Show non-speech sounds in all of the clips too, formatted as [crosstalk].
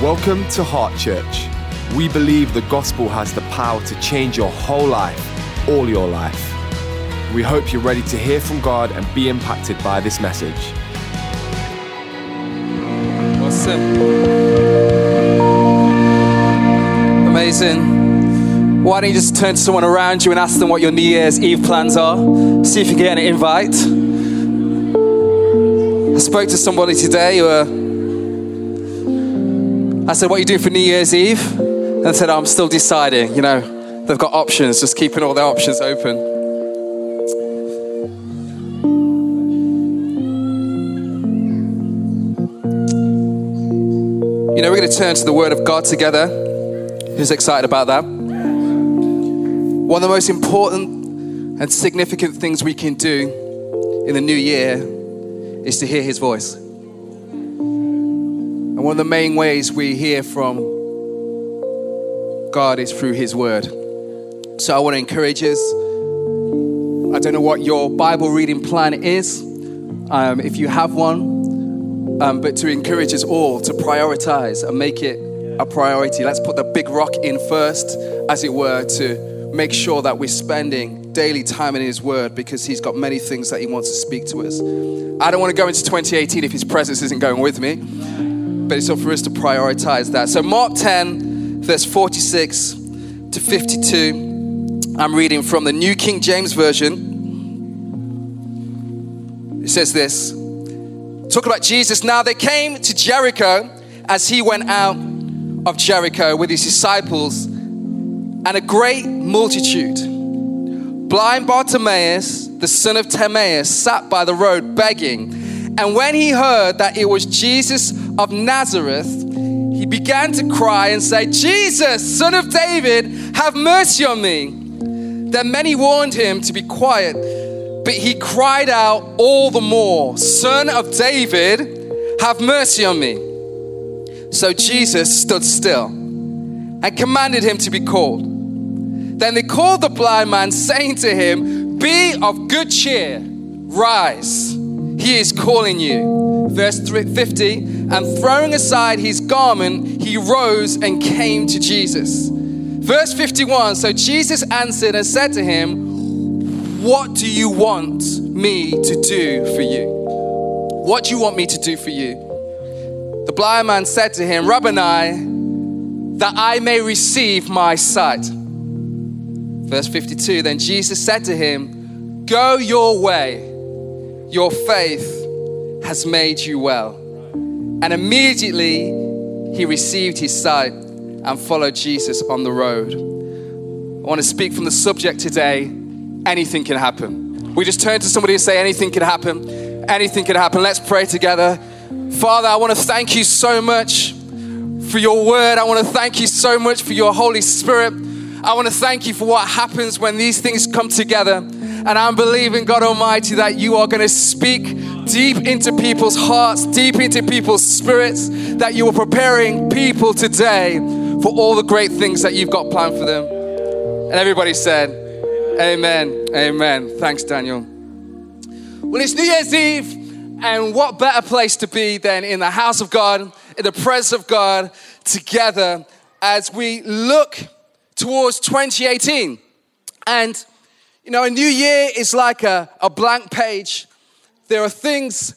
Welcome to Heart Church. We believe the gospel has the power to change your whole life, all your life. We hope you're ready to hear from God and be impacted by this message. Awesome. Amazing. Why don't you just turn to someone around you and ask them what your New Year's Eve plans are? See if you can get an invite. I spoke to somebody today who uh, I said, What are you doing for New Year's Eve? And they said, I'm still deciding. You know, they've got options, just keeping all their options open. You know, we're going to turn to the Word of God together. Who's excited about that? One of the most important and significant things we can do in the new year is to hear His voice. And one of the main ways we hear from God is through His Word. So I want to encourage us. I don't know what your Bible reading plan is, um, if you have one, um, but to encourage us all to prioritize and make it a priority. Let's put the big rock in first, as it were, to make sure that we're spending daily time in His Word because He's got many things that He wants to speak to us. I don't want to go into 2018 if His presence isn't going with me but it's up for us to prioritize that. So, Mark 10, verse 46 to 52, I'm reading from the New King James Version. It says this Talk about Jesus. Now they came to Jericho as he went out of Jericho with his disciples and a great multitude. Blind Bartimaeus, the son of Timaeus, sat by the road begging. And when he heard that it was Jesus of Nazareth, he began to cry and say, Jesus, son of David, have mercy on me. Then many warned him to be quiet, but he cried out all the more, Son of David, have mercy on me. So Jesus stood still and commanded him to be called. Then they called the blind man, saying to him, Be of good cheer, rise, he is calling you. Verse 50 And throwing aside his garment, he rose and came to Jesus. Verse 51 So Jesus answered and said to him, What do you want me to do for you? What do you want me to do for you? The blind man said to him, Rabboni, that I may receive my sight. Verse 52 Then Jesus said to him, Go your way, your faith has made you well. And immediately he received his sight and followed Jesus on the road. I want to speak from the subject today anything can happen. We just turn to somebody and say, Anything can happen. Anything can happen. Let's pray together. Father, I want to thank you so much for your word. I want to thank you so much for your Holy Spirit. I want to thank you for what happens when these things come together. And I'm believing, God Almighty, that you are going to speak deep into people's hearts, deep into people's spirits, that you are preparing people today for all the great things that you've got planned for them. And everybody said, Amen. Amen. Thanks, Daniel. Well, it's New Year's Eve, and what better place to be than in the house of God, in the presence of God, together as we look towards 2018. And, you know, a new year is like a, a blank page. There are things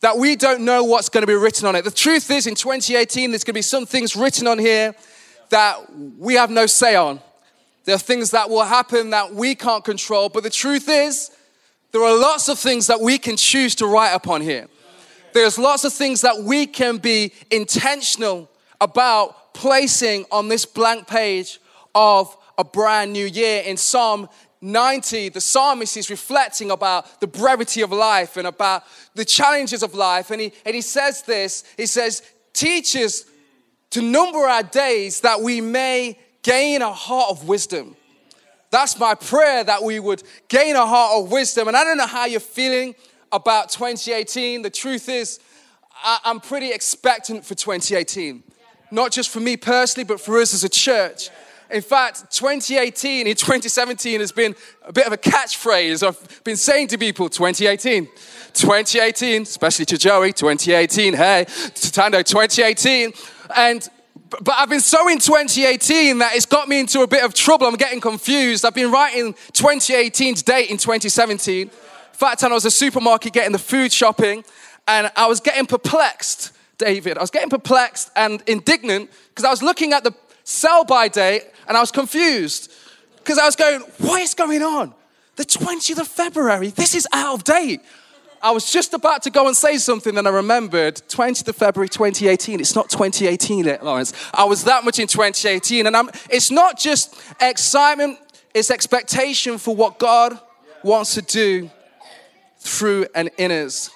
that we don't know what's going to be written on it. The truth is, in 2018, there's going to be some things written on here that we have no say on. There are things that will happen that we can't control, but the truth is, there are lots of things that we can choose to write upon here. There's lots of things that we can be intentional about placing on this blank page of a brand new year. In Psalm 90, the psalmist is reflecting about the brevity of life and about the challenges of life. And he, and he says this he says, Teach us to number our days that we may gain a heart of wisdom. That's my prayer that we would gain a heart of wisdom. And I don't know how you're feeling about 2018. The truth is, I, am pretty expectant for 2018. Not just for me personally, but for us as a church. In fact, 2018 in 2017 has been a bit of a catchphrase. I've been saying to people 2018, 2018, especially to Joey, 2018, hey, to Tando, 2018. And but I've been so in 2018 that it's got me into a bit of trouble. I'm getting confused. I've been writing 2018's date in 2017. In fact, I was at a supermarket getting the food shopping, and I was getting perplexed, David. I was getting perplexed and indignant because I was looking at the sell by date and I was confused because I was going, what is going on? The 20th of February, this is out of date. I was just about to go and say something, and I remembered 20th of February 2018. It's not 2018 yet, Lawrence. I was that much in 2018. And I'm, it's not just excitement, it's expectation for what God wants to do through and in us.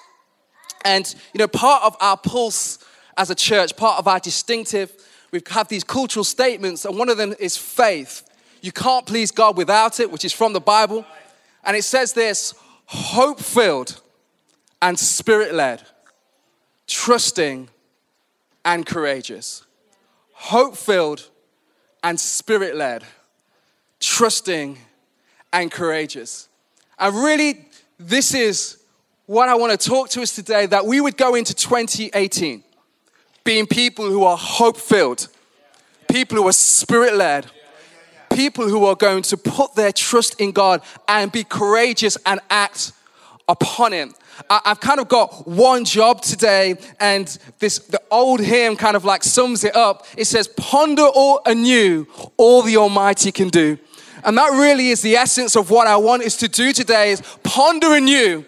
And, you know, part of our pulse as a church, part of our distinctive, we have these cultural statements, and one of them is faith. You can't please God without it, which is from the Bible. And it says this hope filled and spirit led, trusting and courageous. Hope filled and spirit led, trusting and courageous. And really, this is what I want to talk to us today that we would go into 2018 being people who are hope filled, people who are spirit led, people who are going to put their trust in God and be courageous and act upon it. I, have kind of got one job today, and this the old hymn kind of like sums it up. It says, "Ponder all anew all the Almighty can do," and that really is the essence of what I want us to do today: is ponder anew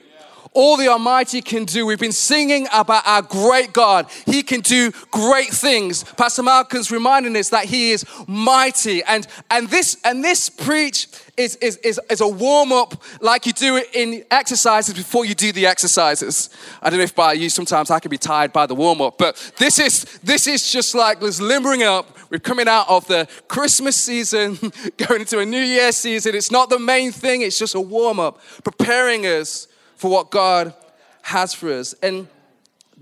all the Almighty can do. We've been singing about our great God. He can do great things. Pastor Malcolm's reminding us that He is mighty. And, and, this, and this preach is, is, is, is a warm up like you do it in exercises before you do the exercises. I don't know if by you sometimes I can be tired by the warm up, but this is, this is just like this limbering up. We're coming out of the Christmas season, [laughs] going into a New Year season. It's not the main thing, it's just a warm up, preparing us for what God has for us. And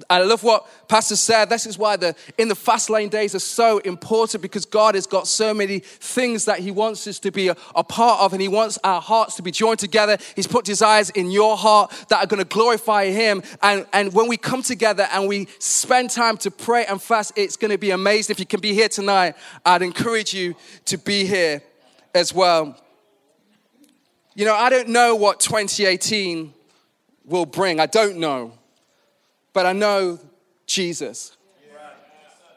I love what Pastor said. This is why the in the fast lane days are so important because God has got so many things that He wants us to be a, a, part of, and He wants our hearts to be joined together. He's put desires in your heart that are going to glorify Him. And, and when we come together and we spend time to pray and fast, it's going to be amazing. If you can be here tonight, I'd encourage you to be here as well. You know, I don't know what 2018 will bring. I don't know. But I know Jesus.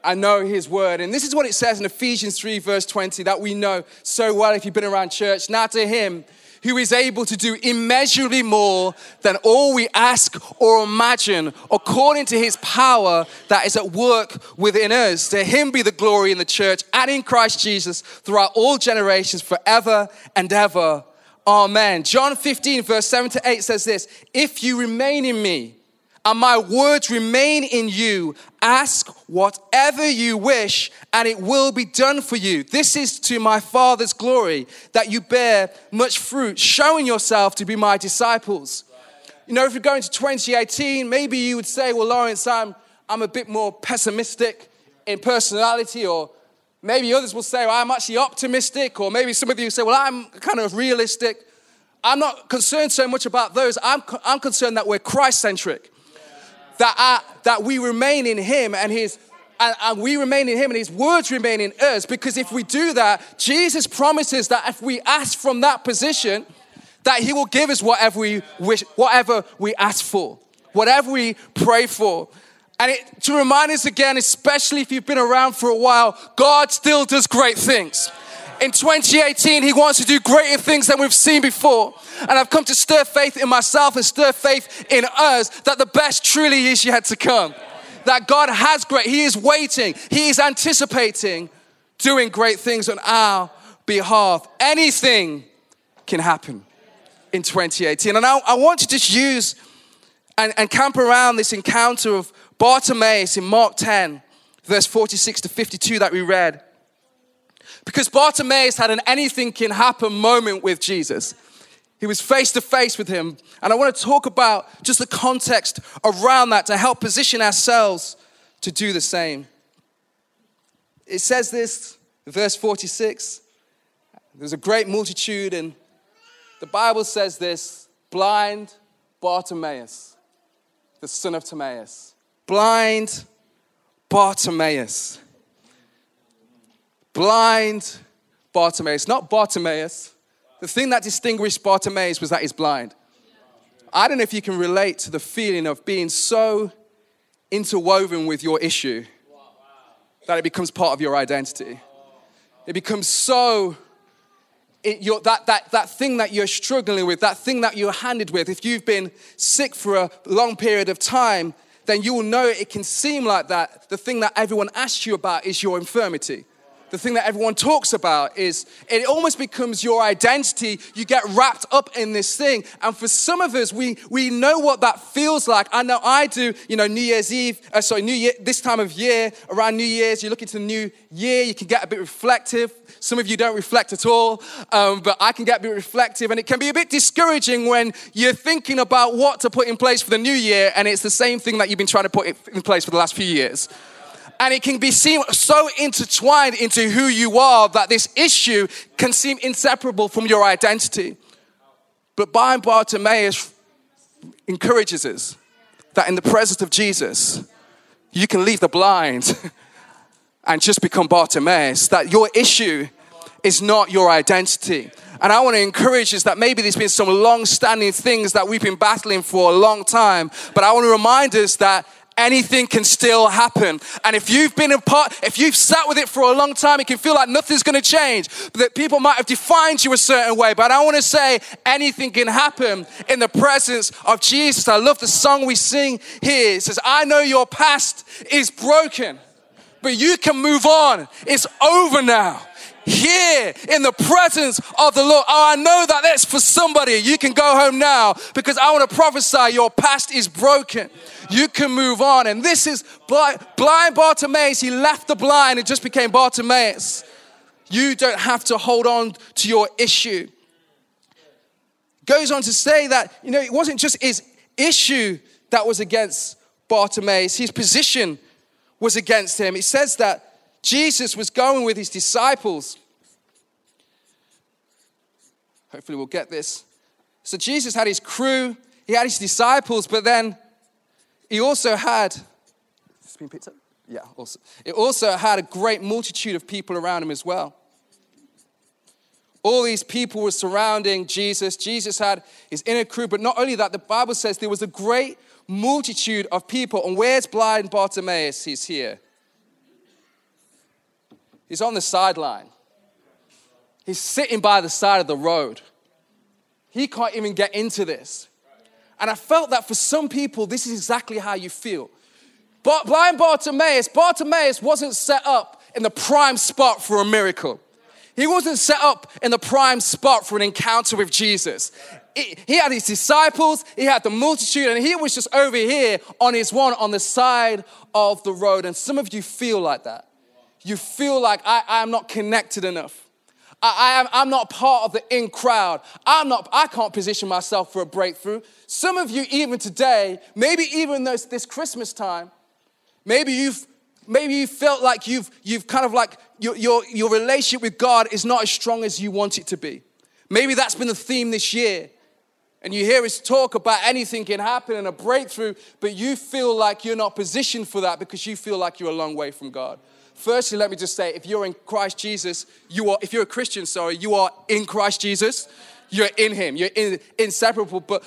I know his word. And this is what it says in Ephesians 3, verse 20, that we know so well if you've been around church. Now to him who is able to do immeasurably more than all we ask or imagine, according to his power that is at work within us. To him be the glory in the church and in Christ Jesus throughout all generations, forever and ever. Amen. John 15, verse 7 to 8 says this If you remain in me, and my words remain in you, ask whatever you wish, and it will be done for you. This is to my Father's glory, that you bear much fruit, showing yourself to be my disciples. You know, if you're going to 2018, maybe you would say, Well, Lawrence, I'm, I'm a bit more pessimistic in personality, or Maybe others will say, well, I'm actually optimistic, or maybe some of you say, well, I'm kind of realistic. I'm not concerned so much about those. I'm, I'm concerned that we're Christ centric, that, that we remain in Him and His. And we remain in Him and His words remain in us. Because if we do that, Jesus promises that if we ask from that position, that He will give us whatever we wish, whatever we ask for, whatever we pray for. And it, to remind us again, especially if you've been around for a while, God still does great things. In 2018, He wants to do greater things than we've seen before. And I've come to stir faith in myself and stir faith in us that the best truly is yet to come. That God has great, He is waiting, He is anticipating doing great things on our behalf. Anything can happen in 2018. And I, I want to just use and, and camp around this encounter of Bartimaeus in Mark 10, verse 46 to 52 that we read. Because Bartimaeus had an anything can happen moment with Jesus. He was face to face with him. And I want to talk about just the context around that to help position ourselves to do the same. It says this, verse 46 there's a great multitude, and the Bible says this blind Bartimaeus, the son of Timaeus blind Bartimaeus. blind Bartimaeus, not Bartimaeus. The thing that distinguished Bartimaeus was that he's blind. I don't know if you can relate to the feeling of being so interwoven with your issue that it becomes part of your identity. It becomes so it, that, that, that thing that you're struggling with, that thing that you're handed with, if you've been sick for a long period of time, then you will know it can seem like that. The thing that everyone asks you about is your infirmity the thing that everyone talks about is it almost becomes your identity. You get wrapped up in this thing. And for some of us, we, we know what that feels like. I know I do, you know, New Year's Eve, uh, sorry, New Year, this time of year, around New Year's, you look into the new year, you can get a bit reflective. Some of you don't reflect at all, um, but I can get a bit reflective. And it can be a bit discouraging when you're thinking about what to put in place for the new year, and it's the same thing that you've been trying to put in place for the last few years and it can be seen so intertwined into who you are that this issue can seem inseparable from your identity. But blind Bartimaeus encourages us that in the presence of Jesus, you can leave the blind [laughs] and just become Bartimaeus, that your issue is not your identity. And I want to encourage us that maybe there's been some long standing things that we've been battling for a long time, but I want to remind us that anything can still happen. And if you've been in part, if you've sat with it for a long time, it can feel like nothing's going to change. That people might have defined you a certain way. But I want to say anything can happen in the presence of Jesus. I love the song we sing here. It says, I know your past is broken, but you can move on. It's over now here in the presence of the Lord. Oh, I know that that's for somebody. You can go home now because I want to prophesy your past is broken. You can move on. And this is blind, Bartimaeus. He left the blind and just became Bartimaeus. You don't have to hold on to your issue. Goes on to say that, you know, it wasn't just his issue that was against Bartimaeus, his position was against him. It says that Jesus was going with his disciples. Hopefully, we'll get this. So, Jesus had his crew, he had his disciples, but then he also had. This been picked up? Yeah, also. It also had a great multitude of people around him as well. All these people were surrounding Jesus. Jesus had his inner crew, but not only that, the Bible says there was a great multitude of people. And where's blind Bartimaeus? He's here. He's on the sideline. He's sitting by the side of the road. He can't even get into this. And I felt that for some people, this is exactly how you feel. But blind Bartimaeus, Bartimaeus wasn't set up in the prime spot for a miracle. He wasn't set up in the prime spot for an encounter with Jesus. He had his disciples, he had the multitude, and he was just over here on his one on the side of the road. And some of you feel like that you feel like I, I am not connected enough. I, I am, I'm not part of the in crowd. I'm not, I can't position myself for a breakthrough. Some of you, even today, maybe even this, this Christmas time, maybe you've maybe you felt like you've you've kind of like your, your, your relationship with God is not as strong as you want it to be. Maybe that's been the theme this year. And you hear us talk about anything can happen and a breakthrough, but you feel like you're not positioned for that because you feel like you're a long way from God. Firstly, let me just say if you're in Christ Jesus, you are, if you're a Christian, sorry, you are in Christ Jesus. You're in Him, you're in, inseparable. But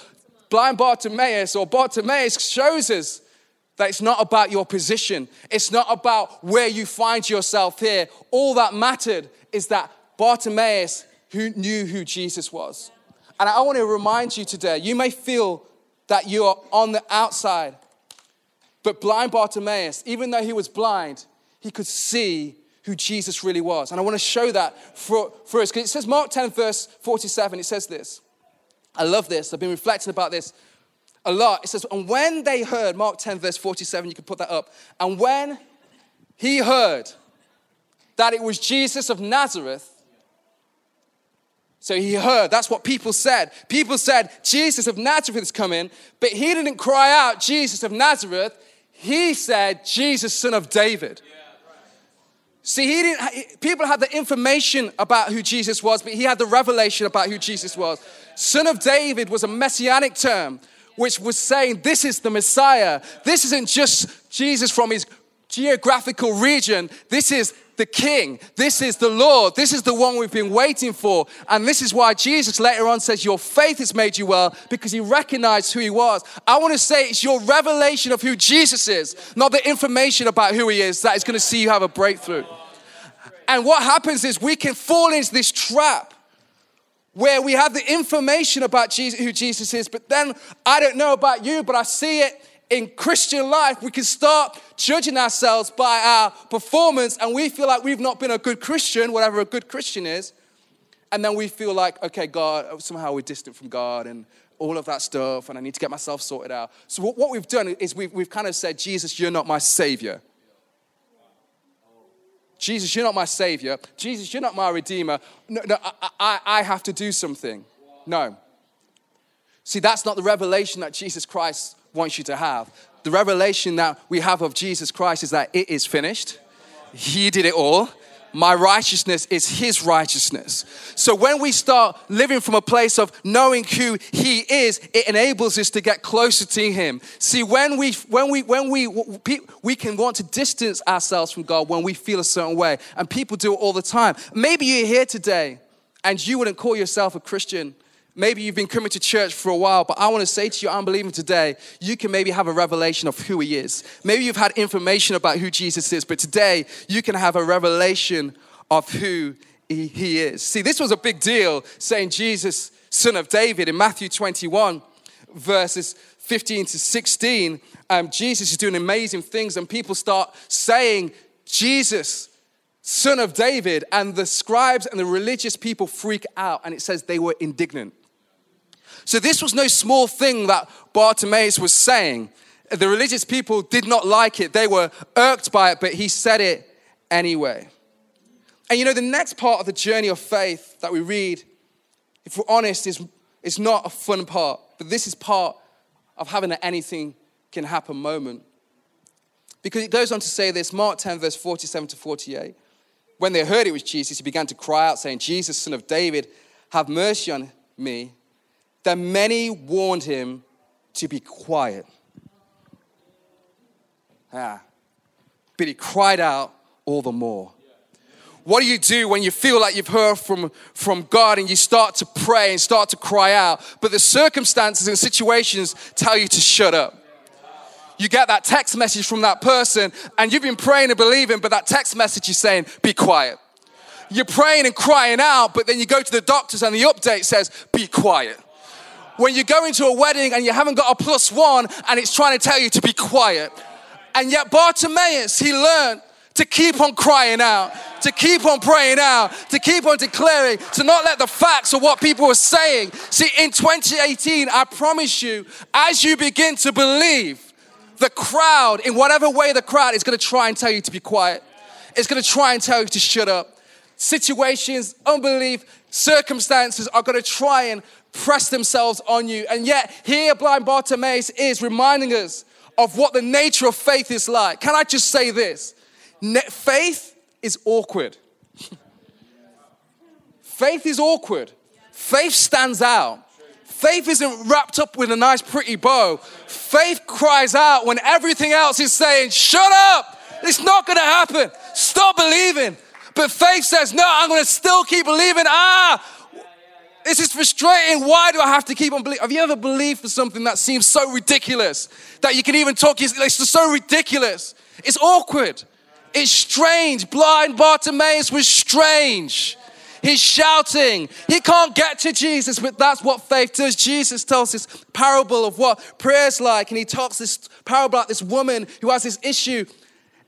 blind Bartimaeus or Bartimaeus shows us that it's not about your position, it's not about where you find yourself here. All that mattered is that Bartimaeus who knew who Jesus was. And I want to remind you today, you may feel that you are on the outside, but blind Bartimaeus, even though he was blind, he could see who Jesus really was. And I want to show that for, for us. Because it says, Mark 10, verse 47, it says this. I love this. I've been reflecting about this a lot. It says, And when they heard, Mark 10, verse 47, you can put that up. And when he heard that it was Jesus of Nazareth, so he heard, that's what people said. People said, Jesus of Nazareth is coming, but he didn't cry out, Jesus of Nazareth. He said, Jesus, son of David. Yeah. See, he didn't, people had the information about who Jesus was, but he had the revelation about who Jesus was. Son of David was a messianic term, which was saying this is the Messiah. This isn't just Jesus from his geographical region. This is the King. This is the Lord. This is the one we've been waiting for. And this is why Jesus later on says, Your faith has made you well, because he recognized who he was. I want to say it's your revelation of who Jesus is, not the information about who he is, that is going to see you have a breakthrough. And what happens is we can fall into this trap where we have the information about Jesus, who Jesus is, but then I don't know about you, but I see it in Christian life. We can start judging ourselves by our performance, and we feel like we've not been a good Christian, whatever a good Christian is. And then we feel like, okay, God, somehow we're distant from God and all of that stuff, and I need to get myself sorted out. So, what we've done is we've, we've kind of said, Jesus, you're not my savior. Jesus, you're not my savior. Jesus, you're not my redeemer. No, no I, I, I have to do something. No. See, that's not the revelation that Jesus Christ wants you to have. The revelation that we have of Jesus Christ is that it is finished. He did it all my righteousness is his righteousness. So when we start living from a place of knowing who he is, it enables us to get closer to him. See, when we when we when we we can want to distance ourselves from God when we feel a certain way, and people do it all the time. Maybe you're here today and you wouldn't call yourself a Christian Maybe you've been coming to church for a while, but I want to say to you, unbelieving today, you can maybe have a revelation of who He is. Maybe you've had information about who Jesus is, but today you can have a revelation of who He, he is. See, this was a big deal saying Jesus, son of David, in Matthew 21, verses 15 to 16. Um, Jesus is doing amazing things, and people start saying, Jesus, son of David, and the scribes and the religious people freak out, and it says they were indignant. So, this was no small thing that Bartimaeus was saying. The religious people did not like it, they were irked by it, but he said it anyway. And you know, the next part of the journey of faith that we read, if we're honest, is, is not a fun part, but this is part of having an anything can happen moment. Because it goes on to say this, Mark 10, verse 47 to 48. When they heard it was Jesus, he began to cry out, saying, Jesus, son of David, have mercy on me. Then many warned him to be quiet. Ah. But he cried out all the more. What do you do when you feel like you've heard from, from God and you start to pray and start to cry out, but the circumstances and situations tell you to shut up? You get that text message from that person and you've been praying and believing, but that text message is saying, be quiet. You're praying and crying out, but then you go to the doctors and the update says, be quiet when you go into a wedding and you haven't got a plus one and it's trying to tell you to be quiet. And yet, Bartimaeus, he learned to keep on crying out, to keep on praying out, to keep on declaring, to not let the facts or what people were saying. See, in 2018, I promise you, as you begin to believe, the crowd, in whatever way the crowd is going to try and tell you to be quiet, it's going to try and tell you to shut up. Situations, unbelief, circumstances are going to try and press themselves on you. And yet, here, blind Bartimaeus is reminding us of what the nature of faith is like. Can I just say this? faith is awkward. [laughs] faith is awkward. Faith stands out. Faith isn't wrapped up with a nice, pretty bow. Faith cries out when everything else is saying, Shut up! It's not gonna happen. Stop believing. But faith says, No, I'm gonna still keep believing. Ah, this is frustrating. Why do I have to keep on believing? Have you ever believed for something that seems so ridiculous that you can even talk? It's just so ridiculous. It's awkward. It's strange. Blind Bartimaeus was strange. He's shouting. He can't get to Jesus, but that's what faith does. Jesus tells this parable of what prayer's like, and he talks this parable about this woman who has this issue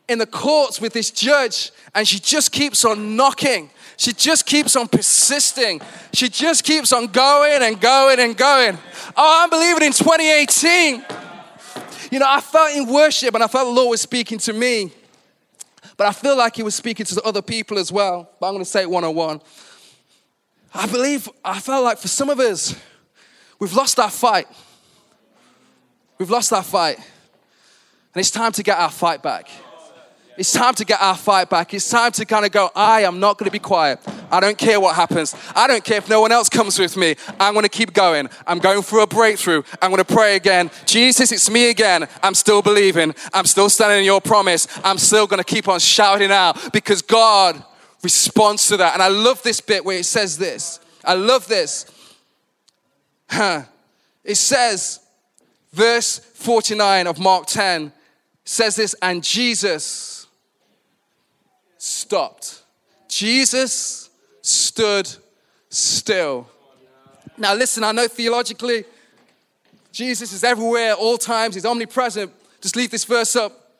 in the courts with this judge, and she just keeps on knocking. She just keeps on persisting. She just keeps on going and going and going. Oh, I'm believing in 2018. You know, I felt in worship and I felt the Lord was speaking to me. But I feel like He was speaking to other people as well. But I'm going to say it one on one. I believe, I felt like for some of us, we've lost our fight. We've lost our fight. And it's time to get our fight back. It's time to get our fight back. It's time to kind of go, I am not going to be quiet. I don't care what happens. I don't care if no one else comes with me. I'm going to keep going. I'm going for a breakthrough. I'm going to pray again. Jesus, it's me again. I'm still believing. I'm still standing in your promise. I'm still going to keep on shouting out because God responds to that. And I love this bit where it says this. I love this. Huh. It says, verse 49 of Mark 10 says this, and Jesus stopped. Jesus stood still. Now, listen, I know theologically, Jesus is everywhere, all times, he's omnipresent. Just leave this verse up.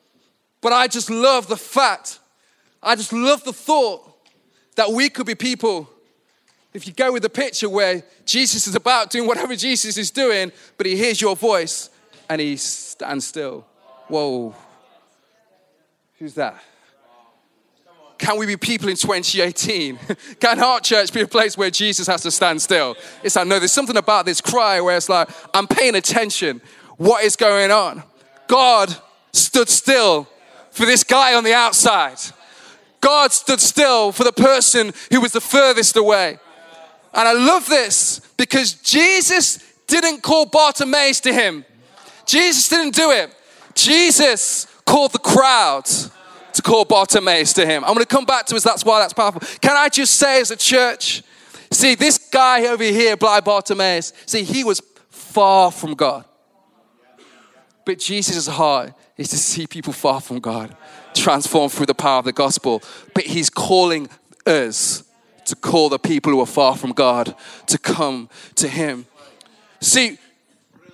But I just love the fact, I just love the thought that we could be people. If you go with the picture where Jesus is about doing whatever Jesus is doing, but he hears your voice and he stands still. Whoa. Who's that? Can we be people in 2018? [laughs] Can our Church be a place where Jesus has to stand still? It's like, no, there's something about this cry where it's like, I'm paying attention. What is going on? God stood still for this guy on the outside. God stood still for the person who was the furthest away. And I love this because Jesus didn't call Bartimaeus to him. Jesus didn't do it. Jesus called the crowd to call Bartimaeus to him. I'm going to come back to us. That's why that's powerful. Can I just say, as a church, see, this guy over here, blind Bartimaeus, see, he was far from God. But Jesus' heart is to see people far from God, transformed through the power of the gospel. But he's calling us to call the people who are far from God to come to him. See,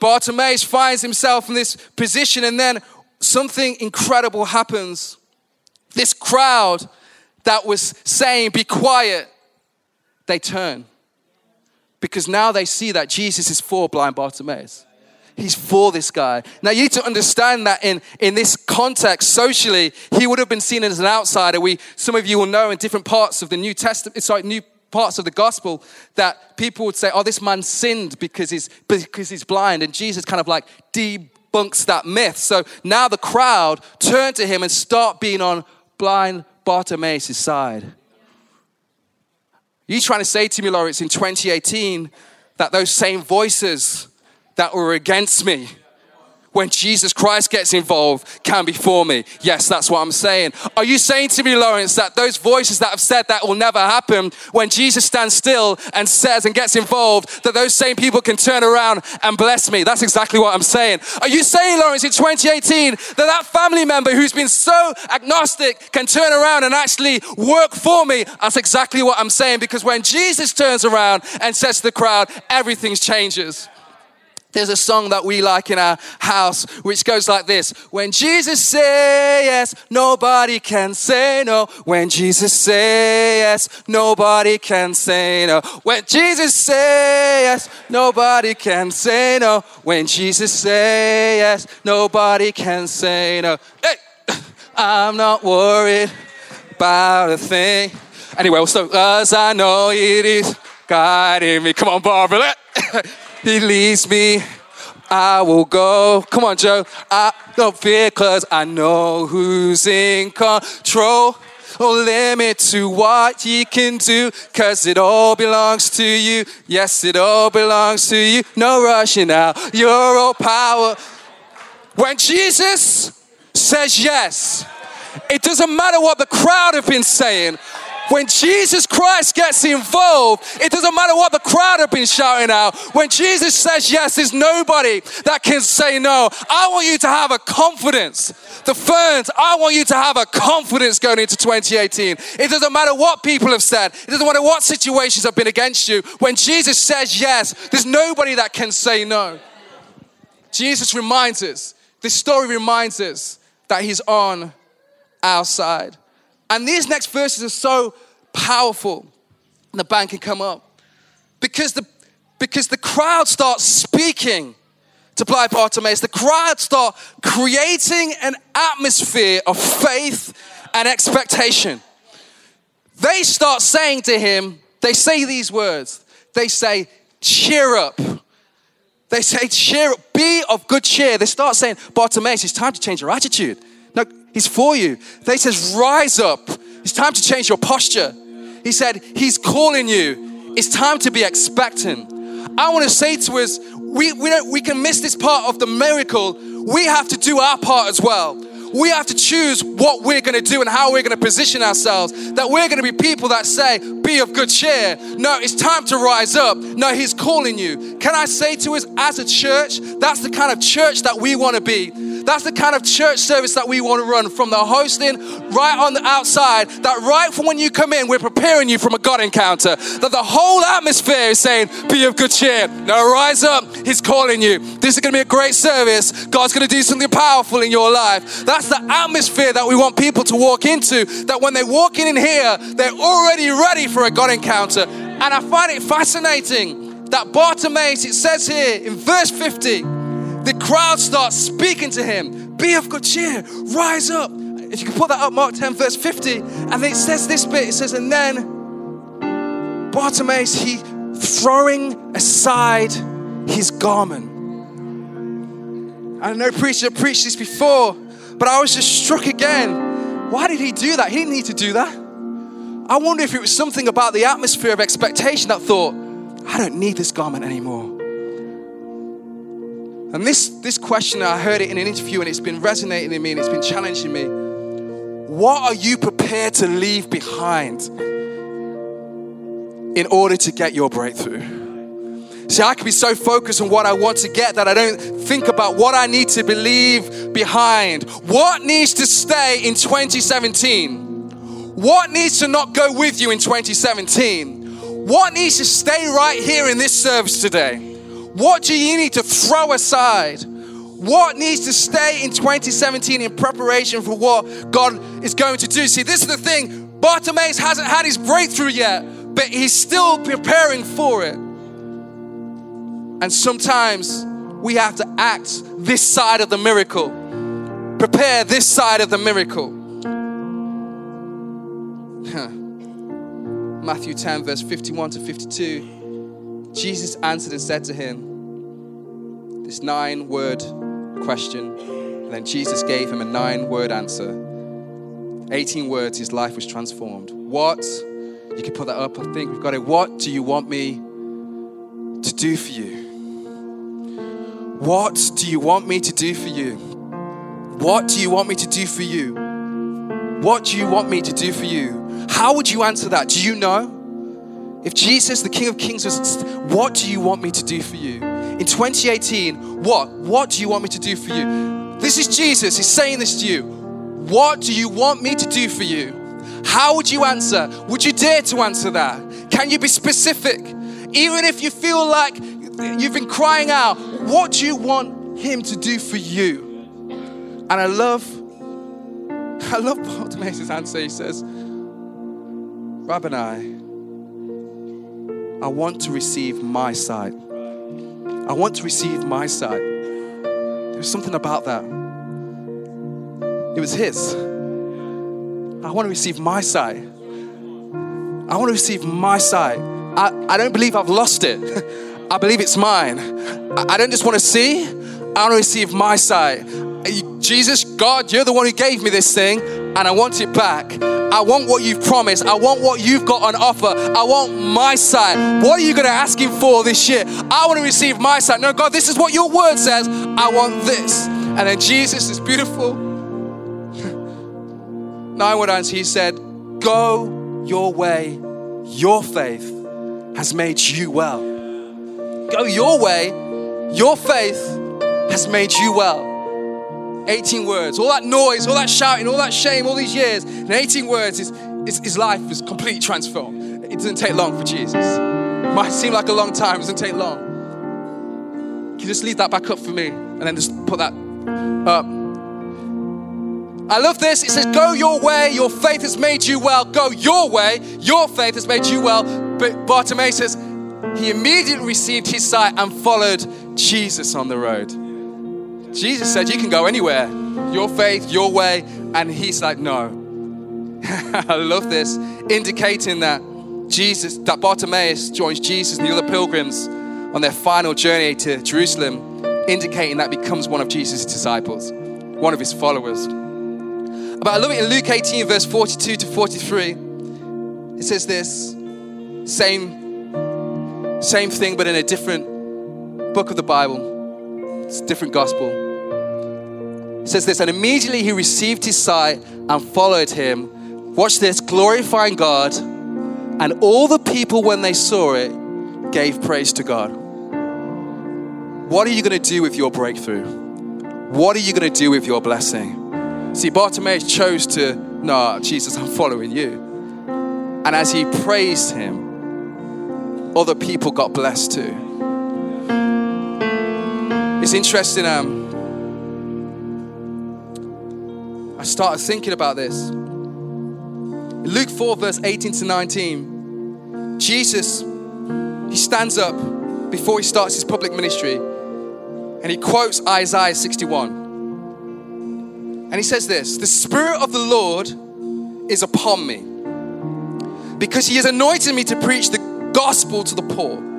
Bartimaeus finds himself in this position, and then something incredible happens. This crowd that was saying, Be quiet, they turn. Because now they see that Jesus is for blind Bartimaeus. He's for this guy. Now you need to understand that in, in this context, socially, he would have been seen as an outsider. We some of you will know in different parts of the New Testament, sorry, new parts of the gospel that people would say, Oh, this man sinned because he's because he's blind. And Jesus kind of like debunks that myth. So now the crowd turn to him and start being on blind Bartimaeus' side. You trying to say to me, Lawrence, in 2018, that those same voices that were against me when Jesus Christ gets involved can be for me. Yes, that's what I'm saying. Are you saying to me, Lawrence, that those voices that have said that will never happen, when Jesus stands still and says and gets involved, that those same people can turn around and bless me? That's exactly what I'm saying. Are you saying, Lawrence, in 2018, that that family member who's been so agnostic can turn around and actually work for me? That's exactly what I'm saying because when Jesus turns around and says to the crowd, everything changes. There's a song that we like in our house which goes like this When Jesus say yes, nobody can say no. When Jesus say yes, nobody can say no. When Jesus say yes, nobody can say no. When Jesus say yes, nobody can say no. Hey, [laughs] I'm not worried about a thing. Anyway, start. Cause I know it is guiding me. Come on, Barbara. [laughs] He leads me. I will go. Come on, Joe. I don't fear because I know who's in control. No limit to what he can do, cause it all belongs to you. Yes, it all belongs to you. No rushing out, you're all power. When Jesus says yes, it doesn't matter what the crowd have been saying. When Jesus Christ gets involved, it doesn't matter what the crowd have been shouting out. When Jesus says yes, there's nobody that can say no. I want you to have a confidence. The ferns, I want you to have a confidence going into 2018. It doesn't matter what people have said, it doesn't matter what situations have been against you. When Jesus says yes, there's nobody that can say no. Jesus reminds us, this story reminds us that He's on our side. And these next verses are so powerful. The band can come up. Because the, because the crowd starts speaking to blind Bartimaeus. The crowd start creating an atmosphere of faith and expectation. They start saying to him, they say these words. They say, cheer up. They say, cheer up, be of good cheer. They start saying, Bartimaeus, it's time to change your attitude. He's for you. They says, Rise up. It's time to change your posture. He said, He's calling you. It's time to be expectant. I want to say to us, we, we, don't, we can miss this part of the miracle. We have to do our part as well we have to choose what we're going to do and how we're going to position ourselves. That we're going to be people that say, be of good cheer. No, it's time to rise up. No, He's calling you. Can I say to us as a church, that's the kind of church that we want to be. That's the kind of church service that we want to run from the hosting right on the outside. That right from when you come in, we're preparing you from a God encounter. That the whole atmosphere is saying, Be of good cheer. Now rise up. He's calling you. This is going to be a great service. God's going to do something powerful in your life. That's the atmosphere that we want people to walk into. That when they walk in here, they're already ready for a God encounter. And I find it fascinating that Bartimaeus, it says here in verse 50, the crowd starts speaking to him. Be of good cheer, rise up. If you can put that up, Mark 10, verse 50, and it says this bit it says, and then Bartimaeus, he throwing aside his garment. I know preacher preached this before, but I was just struck again. Why did he do that? He didn't need to do that. I wonder if it was something about the atmosphere of expectation that thought, I don't need this garment anymore. And this, this question, I heard it in an interview and it's been resonating in me and it's been challenging me. What are you prepared to leave behind in order to get your breakthrough? See, I can be so focused on what I want to get that I don't think about what I need to believe behind. What needs to stay in 2017? What needs to not go with you in 2017? What needs to stay right here in this service today? What do you need to throw aside? What needs to stay in 2017 in preparation for what God is going to do? See, this is the thing. Bartimaeus hasn't had his breakthrough yet, but he's still preparing for it. And sometimes we have to act this side of the miracle, prepare this side of the miracle. [laughs] Matthew 10, verse 51 to 52. Jesus answered and said to him this nine word question. And then Jesus gave him a nine word answer. 18 words, his life was transformed. What, you can put that up, I think we've got it. What do you want me to do for you? What do you want me to do for you? What do you want me to do for you? What do you want me to do for you? How would you answer that? Do you know? If Jesus, the King of Kings, was, what do you want me to do for you? In 2018, what? What do you want me to do for you? This is Jesus. He's saying this to you. What do you want me to do for you? How would you answer? Would you dare to answer that? Can you be specific? Even if you feel like you've been crying out, what do you want him to do for you? And I love, I love Bartimaeus' answer. He says, Rabboni, I want to receive my side. I want to receive my side. There was something about that. It was His. I want to receive my side. I want to receive my side. I, I don't believe I've lost it. [laughs] I believe it's mine. I, don't just want to see, I want to receive my side. Jesus, God, you're the one who gave me this thing, and I want it back. I want what you've promised. I want what you've got on offer. I want my side. What are you going to ask Him for this year? I want to receive my side. No, God, this is what your word says. I want this. And then Jesus is beautiful. [laughs] Nine word answer. He said, Go your way. Your faith has made you well. Go your way. Your faith has made you well. 18 words. All that noise, all that shouting, all that shame, all these years. In 18 words, his, his, his life was completely transformed. It doesn't take long for Jesus. It might seem like a long time, it doesn't take long. Can you just leave that back up for me? And then just put that up. I love this. It says, Go your way, your faith has made you well. Go your way, your faith has made you well. But Bartimaeus says, he immediately received his sight and followed Jesus on the road. Jesus said, You can go anywhere, your faith, your way. And he's like, No. [laughs] I love this, indicating that Jesus, that Bartimaeus joins Jesus and the other pilgrims on their final journey to Jerusalem, indicating that becomes one of Jesus' disciples, one of his followers. But I love it in Luke 18, verse 42 to 43. It says this same, same thing, but in a different book of the Bible. It's a different gospel. It says this, and immediately he received his sight and followed him. Watch this, glorifying God. And all the people, when they saw it, gave praise to God. What are you going to do with your breakthrough? What are you going to do with your blessing? See, Bartimaeus chose to, no, Jesus, I'm following you. And as he praised him, other people got blessed too. It's interesting. Um, I started thinking about this. Luke 4, verse 18 to 19, Jesus, he stands up before he starts his public ministry and he quotes Isaiah 61. And he says this The Spirit of the Lord is upon me because he has anointed me to preach the gospel to the poor.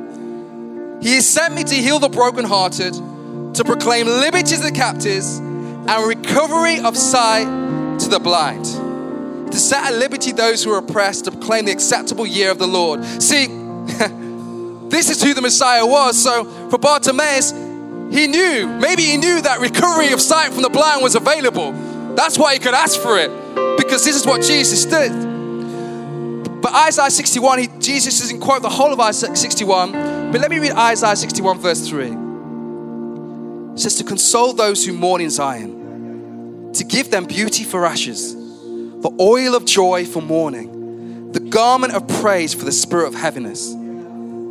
He has sent me to heal the brokenhearted, to proclaim liberty to the captives and recovery of sight to the blind, to set at liberty those who are oppressed, to proclaim the acceptable year of the Lord. See, [laughs] this is who the Messiah was. So for Bartimaeus, he knew, maybe he knew that recovery of sight from the blind was available. That's why he could ask for it, because this is what Jesus did. But Isaiah 61, he, Jesus doesn't quote the whole of Isaiah 61, but let me read Isaiah 61, verse 3. It says, To console those who mourn in Zion, to give them beauty for ashes, the oil of joy for mourning, the garment of praise for the spirit of heaviness,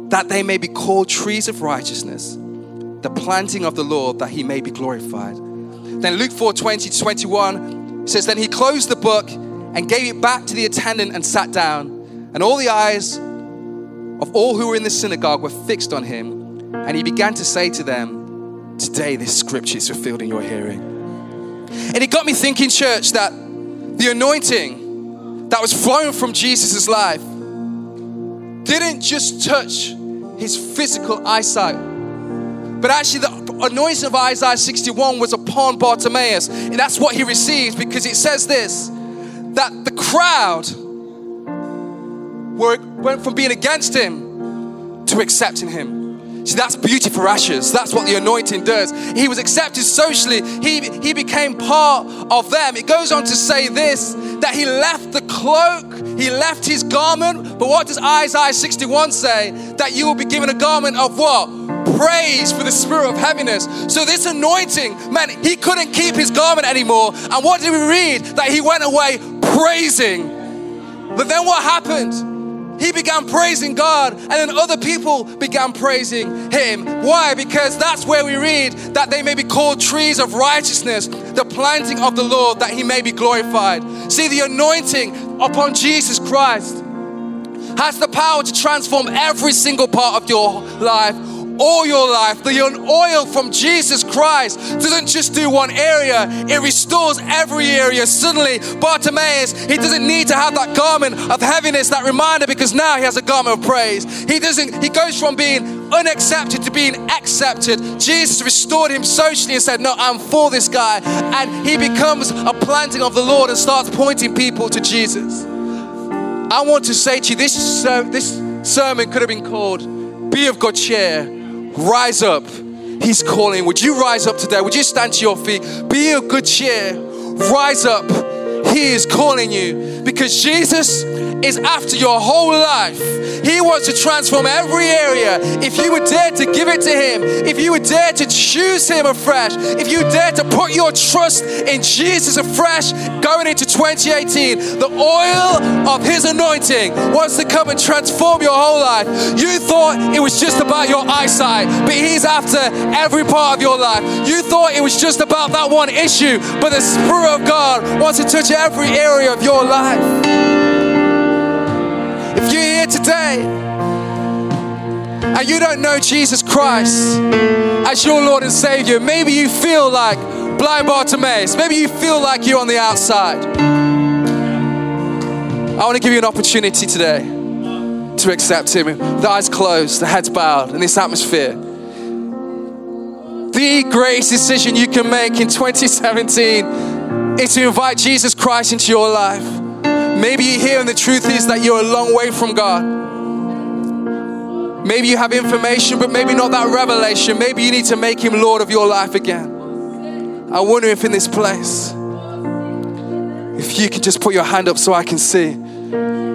that they may be called trees of righteousness, the planting of the Lord, that he may be glorified. Then Luke 4 20 to 21 says, Then he closed the book and gave it back to the attendant and sat down, and all the eyes of all who were in the synagogue were fixed on him, and he began to say to them, Today, this scripture is fulfilled in your hearing. And it got me thinking, church, that the anointing that was flowing from Jesus' life didn't just touch his physical eyesight, but actually the anointing of Isaiah 61 was upon Bartimaeus. And that's what he received because it says this that the crowd were, went from being against him to accepting him. See, that's beauty for ashes. That's what the anointing does. He was accepted socially, he, he became part of them. It goes on to say this that he left the cloak, he left his garment. But what does Isaiah 61 say? That you will be given a garment of what? Praise for the spirit of heaviness. So, this anointing, man, he couldn't keep his garment anymore. And what did we read? That he went away praising. But then what happened? He began praising God, and then other people began praising him. Why? Because that's where we read that they may be called trees of righteousness, the planting of the Lord, that he may be glorified. See, the anointing upon Jesus Christ has the power to transform every single part of your life all your life. The oil from Jesus Christ doesn't just do one area, it restores every area. Suddenly, Bartimaeus, he doesn't need to have that garment of heaviness, that reminder, because now he has a garment of praise. He doesn't, he goes from being unaccepted to being accepted. Jesus restored him socially and said, No, I'm for this guy. And he becomes a planting of the Lord and starts pointing people to Jesus. I want to say to you, this, this sermon could have been called Be of Good Cheer Rise up. He's calling. Would you rise up today? Would you stand to your feet? Be of good cheer. Rise up. He is calling you because Jesus is after your whole life. He wants to transform every area. If you would dare to give it to Him, if you would dare to choose Him afresh, if you dare to put your trust in Jesus afresh going into 2018, the oil of His anointing wants to come and transform your whole life. You thought it was just about your eyesight, but He's after every part of your life. You thought it was just about that one issue, but the Spirit of God wants to touch every area of your life. If you're here today and you don't know Jesus Christ as your Lord and Savior, maybe you feel like blind Bartimaeus, maybe you feel like you're on the outside. I want to give you an opportunity today to accept Him. The eyes closed, the heads bowed in this atmosphere. The greatest decision you can make in 2017 is to invite Jesus Christ into your life. Maybe you're here and the truth is that you're a long way from God. Maybe you have information, but maybe not that revelation. Maybe you need to make Him Lord of your life again. I wonder if in this place, if you could just put your hand up so I can see.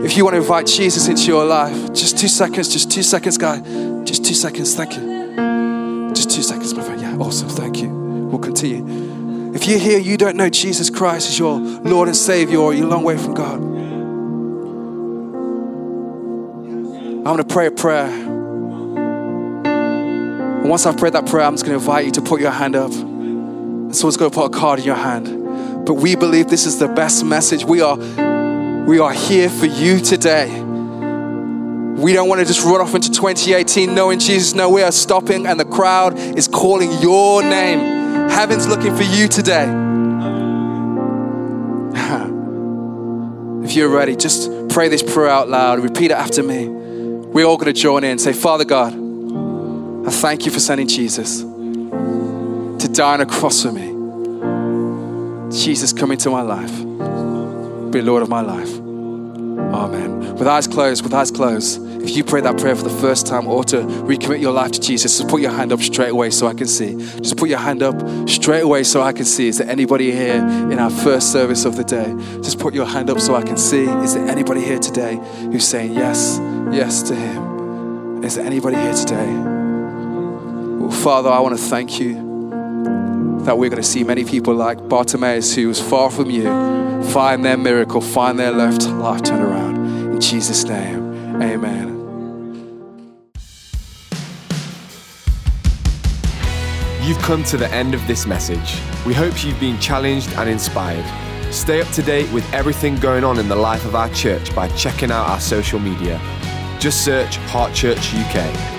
If you want to invite Jesus into your life, just two seconds, just two seconds, guy. Just two seconds, thank you. Just two seconds, my friend. Yeah, awesome, thank you. We'll continue. If you're here, you don't know Jesus Christ as your Lord and Savior, or you're a long way from God. I'm going to pray a prayer. And once I've prayed that prayer, I'm just going to invite you to put your hand up. Someone's going to put a card in your hand. But we believe this is the best message. We are, we are here for you today. We don't want to just run off into 2018 knowing Jesus. No, we are stopping, and the crowd is calling your name. Heaven's looking for you today. [laughs] if you're ready, just pray this prayer out loud. Repeat it after me. We're all going to join in and say, Father God, I thank you for sending Jesus to die on a cross for me. Jesus, come into my life. Be Lord of my life. Amen. With eyes closed, with eyes closed, if you pray that prayer for the first time or to recommit your life to Jesus, just put your hand up straight away so I can see. Just put your hand up straight away so I can see. Is there anybody here in our first service of the day? Just put your hand up so I can see. Is there anybody here today who's saying yes, yes to Him? Is there anybody here today? Well, Father, I want to thank you that we're going to see many people like Bartimaeus, who was far from you, find their miracle, find their life, life turn around. In Jesus' name, amen. You've come to the end of this message. We hope you've been challenged and inspired. Stay up to date with everything going on in the life of our church by checking out our social media. Just search Heart Church UK.